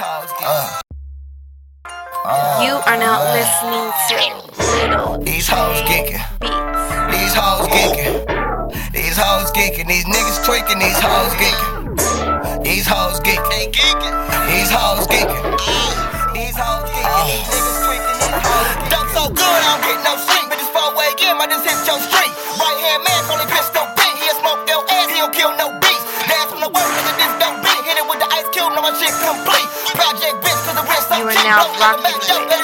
Uh. You are now listening to Little These hoes geeking. Beats. These hoes geeking. These hoes geeking. These niggas tweaking. These hoes geeking. These hoes geeking. These hoes geeking. These hoes geeking. These niggas tweaking. These hoes geeking. Duck so good, I don't get no sleep. But this four way game, I just hit your street. Right hand man, call him pistol beat. He'll smoke your ass, he don't kill no beats. Dance from the work, nigga, this don't beat. Hit it with the ice cube, now my shit complete. Project bitch, cause the wrist so You are now rocking